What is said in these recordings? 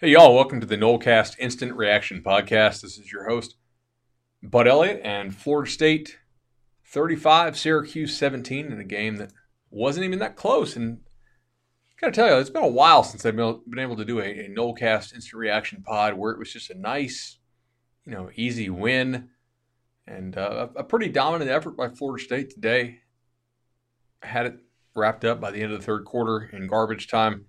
Hey, y'all, welcome to the Nolecast Instant Reaction Podcast. This is your host, Bud Elliott, and Florida State 35, Syracuse 17 in a game that wasn't even that close. And I got to tell you, it's been a while since I've been able to do a, a Nolecast Instant Reaction pod where it was just a nice, you know, easy win and uh, a pretty dominant effort by Florida State today. Had it wrapped up by the end of the third quarter in garbage time.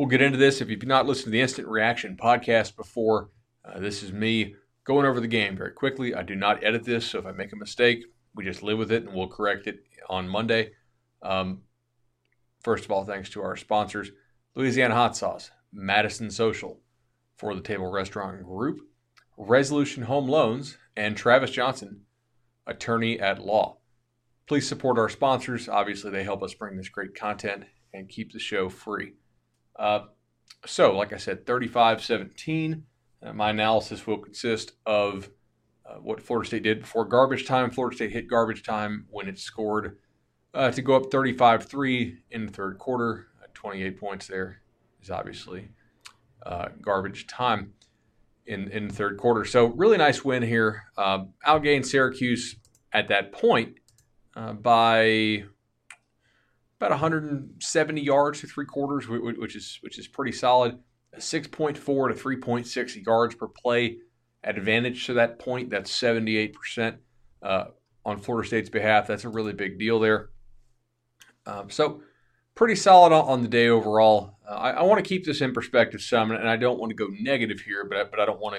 We'll get into this. If you've not listened to the Instant Reaction podcast before, uh, this is me going over the game very quickly. I do not edit this, so if I make a mistake, we just live with it and we'll correct it on Monday. Um, first of all, thanks to our sponsors Louisiana Hot Sauce, Madison Social, For the Table Restaurant Group, Resolution Home Loans, and Travis Johnson, attorney at law. Please support our sponsors. Obviously, they help us bring this great content and keep the show free. Uh, so, like I said, 35 17. Uh, my analysis will consist of uh, what Florida State did before garbage time. Florida State hit garbage time when it scored uh, to go up 35 3 in the third quarter. Uh, 28 points there is obviously uh, garbage time in, in the third quarter. So, really nice win here. Um, outgained Syracuse at that point by about 170 yards to three quarters, which is which is pretty solid. 6.4 to 3.6 yards per play advantage to that point. That's 78% uh, on Florida State's behalf. That's a really big deal there. Um, so pretty solid on the day overall. Uh, I, I want to keep this in perspective some, and I don't want to go negative here, but I, but I don't want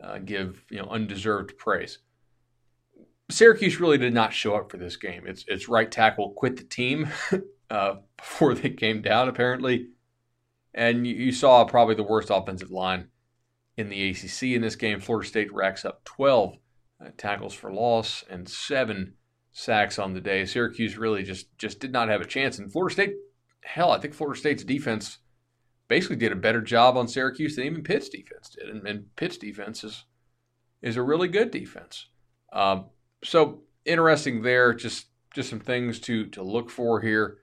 to uh, give you know undeserved praise. Syracuse really did not show up for this game. Its its right tackle quit the team uh, before they came down, apparently, and you, you, saw probably the worst offensive line in the ACC in this game. Florida State racks up 12 uh, tackles for loss and seven sacks on the day. Syracuse really just just did not have a chance, and Florida State, hell, I think Florida State's defense basically did a better job on Syracuse than even Pitt's defense did, and, and Pitt's defense is is a really good defense. Um, so interesting there. Just just some things to to look for here.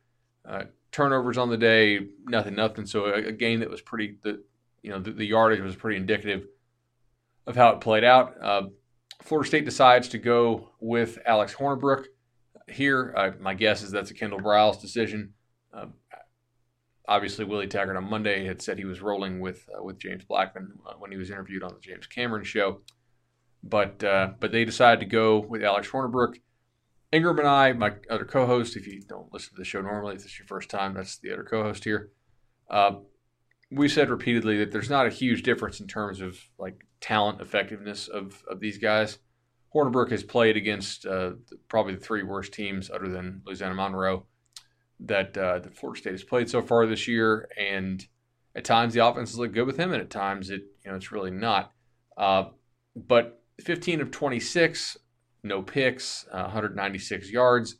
Uh, turnovers on the day, nothing, nothing. So a, a game that was pretty the you know the, the, yardage was pretty indicative of how it played out. Uh, Florida State decides to go with Alex Hornibrook here. Uh, my guess is that's a Kendal Briles decision. Uh, obviously, Willie Taggart on Monday had said he was rolling with uh, with James Blackman uh, when he was interviewed on the James Cameron show. But uh, but they decided to go with Alex Hornibrook. Ingram and I, my other co-host, if you don't listen to the show normally, if this is your first time, that's the other co-host here. Uh, we said repeatedly that there's not a huge difference in terms of like talent effectiveness of of these guys. Hornibrook has played against uh, probably the three worst teams, other than Louisiana Monroe, that uh, Florida State has played so far this year. And at times the offenses look good with him, and at times it you know it's really not. Uh, but 15 of 26, no picks, uh, 196 yards.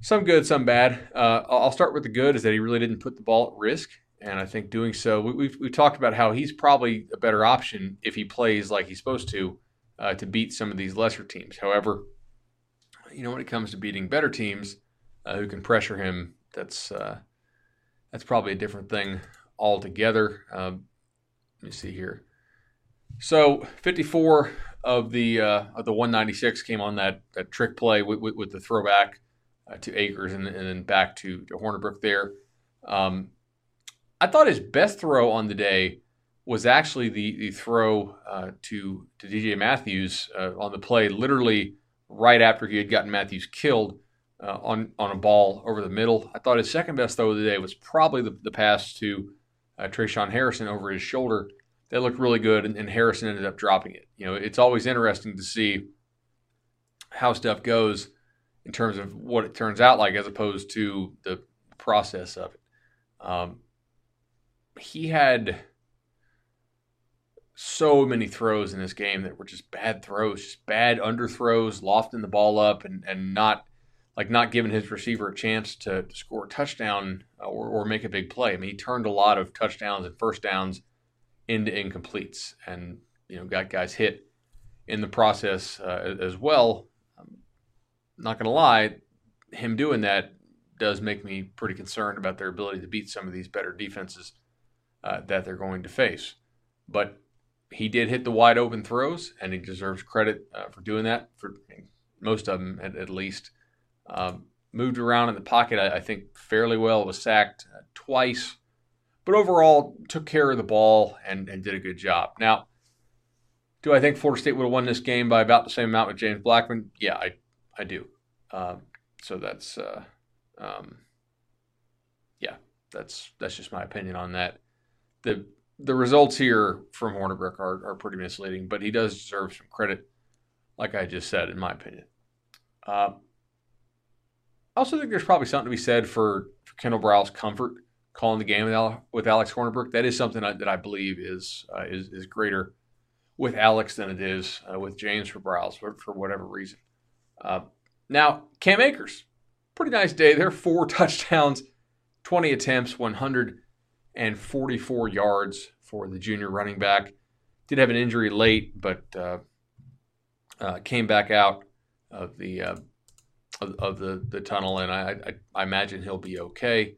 Some good, some bad. Uh, I'll start with the good is that he really didn't put the ball at risk. And I think doing so, we, we've, we've talked about how he's probably a better option if he plays like he's supposed to uh, to beat some of these lesser teams. However, you know, when it comes to beating better teams uh, who can pressure him, that's uh, that's probably a different thing altogether. Um, let me see here. So 54 of the uh, of the 196 came on that, that trick play with, with, with the throwback uh, to Akers and, and, then back to, to Hornibrook there. Um, I thought his best throw on the day was actually the the throw uh, to to DJ Matthews uh, on the play, literally right after he had gotten Matthews killed uh, on on a ball over the middle. I thought his second best throw of the day was probably the, the pass to uh, Tre'Shaun Harrison over his shoulder they looked really good, and, and, Harrison ended up dropping it. You know, it's always interesting to see how stuff goes in terms of what it turns out like, as opposed to the process of it. Um, he had so many throws in this game that were just bad throws, just bad underthrows, lofting the ball up, and and not like not giving his receiver a chance to, to score a touchdown or, or make a big play. I mean, he turned a lot of touchdowns and first downs into incompletes and you know got guys hit in the process uh, as well. I'm not going to lie, him doing that does make me pretty concerned about their ability to beat some of these better defenses uh, that they're going to face. But he did hit the wide open throws, and he deserves credit uh, for doing that. For most of them, at, at least, um, moved around in the pocket. I, I think fairly well. Was sacked uh, twice, but overall took care of the ball and, and did a good job. Now, do I think Florida State would have won this game by about the same amount with James Blackman? Yeah, I I do. Um, so that's uh, um, yeah, that's that's just my opinion on that. The the results here from Hornibrook are, are pretty misleading, but he does deserve some credit, like I just said, in my opinion. Uh, I also think there's probably something to be said for, for Kendal Briles' comfort calling the game with, Alex Hornibrook. That is something that I believe is uh, is, is greater with Alex than it is uh, with James for Briles for, for whatever reason. Uh, now, Cam Akers, pretty nice day there. Four touchdowns, 20 attempts, 100 and 44 yards for the junior running back. Did have an injury late, but uh, uh, came back out of the uh, of, of, the the tunnel, and I, I, I imagine he'll be okay.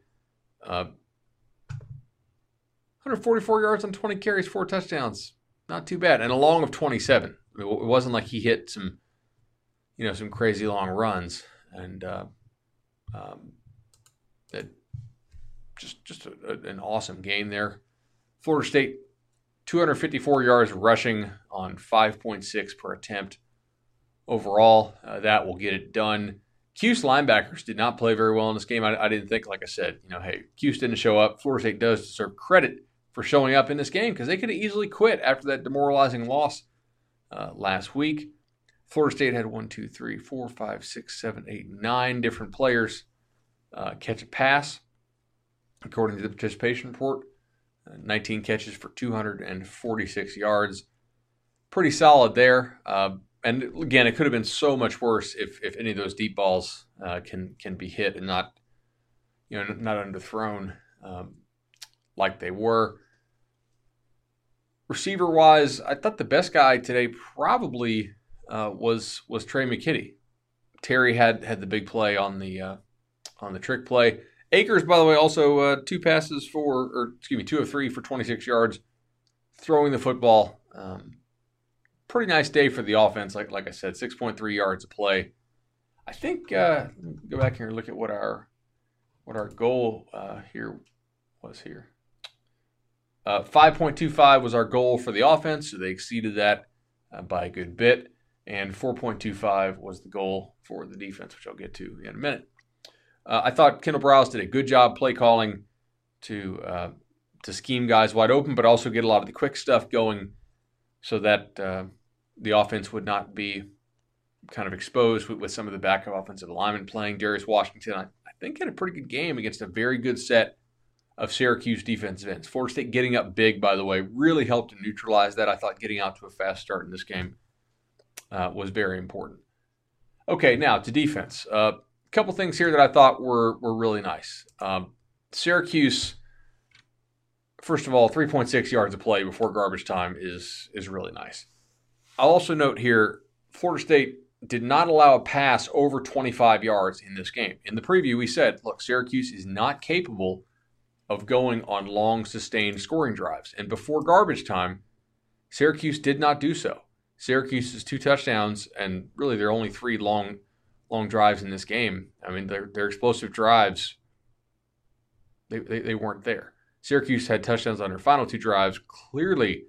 144 uh, yards on 20 carries, four touchdowns, not too bad, and a long of 27. it wasn't like he hit some, you know, some crazy long runs, and uh, um, that just just a, a, an awesome game there. Florida State, 254 yards rushing on 5.6 per attempt. Overall, uh, that will get it done. Cuse linebackers did not play very well in this game. I, I, didn't think, like I said, you know, hey, Cuse didn't show up. Florida State does deserve credit for showing up in this game because they could have easily quit after that demoralizing loss uh, last week. Florida State had one, two, three, four, five, six, seven, eight, nine different players uh, catch a pass according to the participation report. Uh, 19 catches for 246 yards. Pretty solid there. Uh, and again, it could have been so much worse if, if any of those deep balls uh, can can be hit and not you know not underthrown um, like they were. Receiver wise, I thought the best guy today probably uh, was was Tre' McKitty. Terry had had the big play on the uh, on the trick play. Akers, by the way, also uh, two passes for, or excuse me, two of three for 26 yards, throwing the football. Um, pretty nice day for the offense. Like like I said, 6.3 yards a play. I think uh, go back here and look at what our what our goal uh, here was here. Uh, 5.25 was our goal for the offense, so they exceeded that uh, by a good bit. And 4.25 was the goal for the defense, which I'll get to in a minute. Uh, I thought Kendal Briles did a good job play calling to uh, to scheme guys wide open, but also get a lot of the quick stuff going so that uh, the offense would not be kind of exposed with, with, some of the backup offensive linemen playing. Darius Washington, I, I, think, had a pretty good game against a very good set of Syracuse defensive ends. Florida State getting up big, by the way, really helped to neutralize that. I thought getting out to a fast start in this game uh, was very important. Okay, now to defense. Uh, couple things here that I thought were were really nice. Um, Syracuse, first of all, 3.6 yards of play before garbage time is is really nice. I'll also note here, Florida State did not allow a pass over 25 yards in this game. In the preview, we said, look, Syracuse is not capable of going on long, sustained scoring drives. And before garbage time, Syracuse did not do so. Syracuse's two touchdowns and really their only three long long drives in this game. I mean, their their explosive drives, they, they, they weren't there. Syracuse had touchdowns on their final two drives, clearly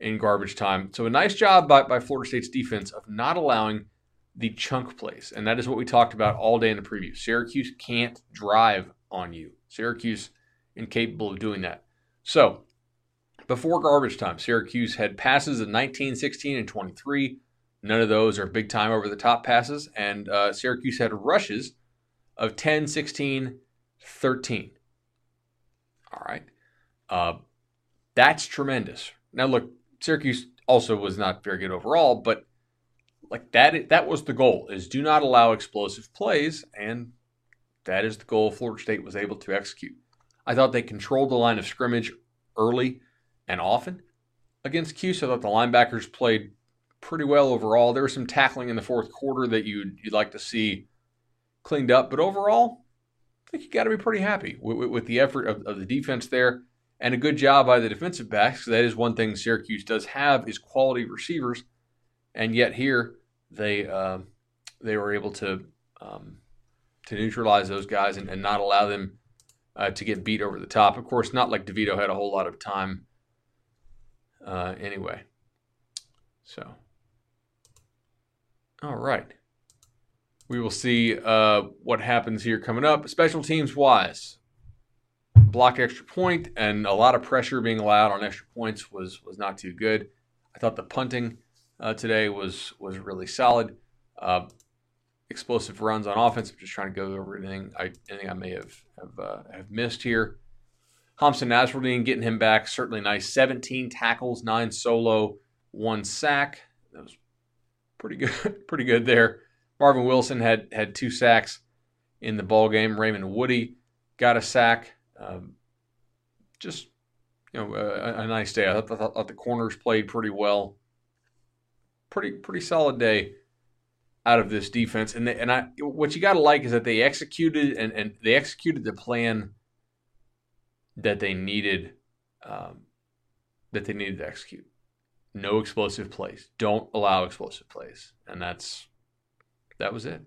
in garbage time. So a nice job by, by Florida State's defense of not allowing the chunk plays. And that is what we talked about all day in the preview. Syracuse can't drive on you. Syracuse incapable of doing that. So before garbage time, Syracuse had passes of 19, 16, and 23 None of those are big time over the top passes. And uh, Syracuse had rushes of 10, 16, 13. All right. Uh, that's tremendous. Now, look, Syracuse also was not very good overall, but like that, that was the goal: is do not allow explosive plays, and that is the goal Florida State was able to execute. I thought they controlled the line of scrimmage early and often against Cuse. I thought the linebackers played pretty well overall. There was some tackling in the fourth quarter that you'd, you'd like to see cleaned up, but overall, I think you got to be pretty happy with, with, the effort of, of, the defense there. and a good job by the defensive backs. That is one thing Syracuse does have is quality receivers, and yet here they uh, they were able to um, to neutralize those guys and, and not allow them uh, to get beat over the top. Of course, not like DeVito had a whole lot of time uh, anyway. So, all right. We will see uh, what happens here coming up. Special teams wise, block extra point and a lot of pressure being allowed on extra points was was not too good. I thought the punting uh, today was was really solid. Explosive runs on offense. I'm just trying to go over anything I anything I may have have, uh, have missed here. Hamsah Nasirildeen getting him back certainly nice. 17 tackles, nine solo, one sack. That was pretty good. pretty good there. Marvin Wilson had had two sacks in the ball game. Raymond Woodie got a sack. Um, just you know a, a nice day. I thought, I thought the corners played pretty well. Pretty pretty solid day out of this defense. And they, and I what you got to like is that they executed and, and they executed the plan that they needed um, that they needed to execute. No explosive plays. Don't allow explosive plays, and that's that was it.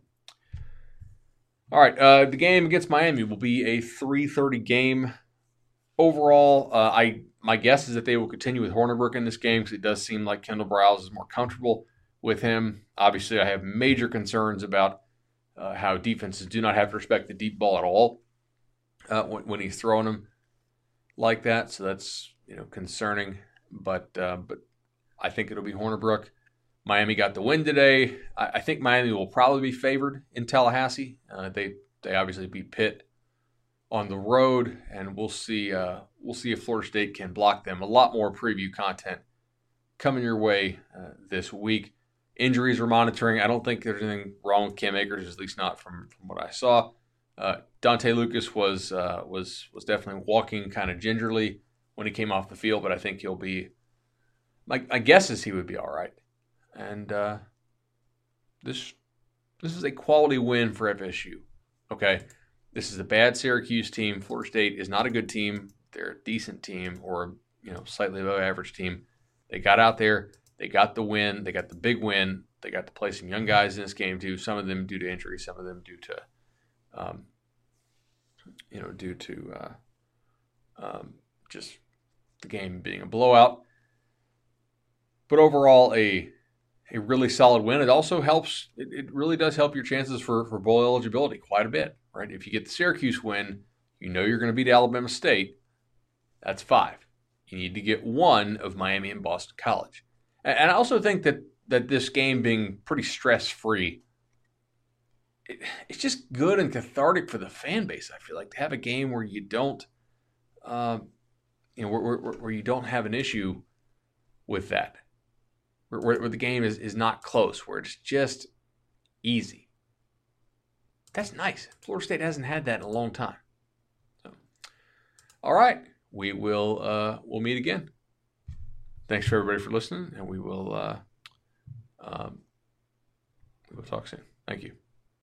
All right, uh, the game against Miami will be a 3:30 game. Overall, uh, I my guess is that they will continue with Hornibrook in this game because it does seem like Kendal Briles is more comfortable with him. Obviously, I have major concerns about uh, how defenses do not have to respect the deep ball at all uh, when, when, he's throwing them like that. So that's you know concerning. But uh, but I think it'll be Hornibrook. Miami got the win today. I, I think Miami will probably be favored in Tallahassee. Uh, they they obviously beat Pitt on the road, and we'll see uh, we'll see if Florida State can block them. A lot more preview content coming your way uh, this week. Injuries we're monitoring. I don't think there's anything wrong with Cam Akers, at least not from, from what I saw. Uh, Dontae Lucas was uh, was was definitely walking kind of gingerly when he came off the field, but I think he'll be. My, my guess is he would be all right, and uh, this this is a quality win for FSU. Okay, this is a bad Syracuse team. Florida State is not a good team. They're a decent team, or you know, slightly above average team. They got out there. They got the win. They got the big win. They got to play some young guys in this game too. Some of them due to injury, some of them due to, um, you know, due to uh, um, just the game being a blowout. But overall, a a really solid win. It also helps. It, it really does help your chances for for bowl eligibility quite a bit, right? If you get the Syracuse win, you know you're going to beat Alabama State. That's five. You need to get one of Miami and Boston College. And I also think that that this game being pretty stress free, it, it's just good and cathartic for the fan base. I feel like to have a game where you don't, um, you know, where, where, where, you don't have an issue with that, where, where the game is is not close, where it's just easy. That's nice. Florida State hasn't had that in a long time. So, all right, we will uh, we'll meet again thanks for everybody for listening, and we will uh, um, we will talk soon. Thank you.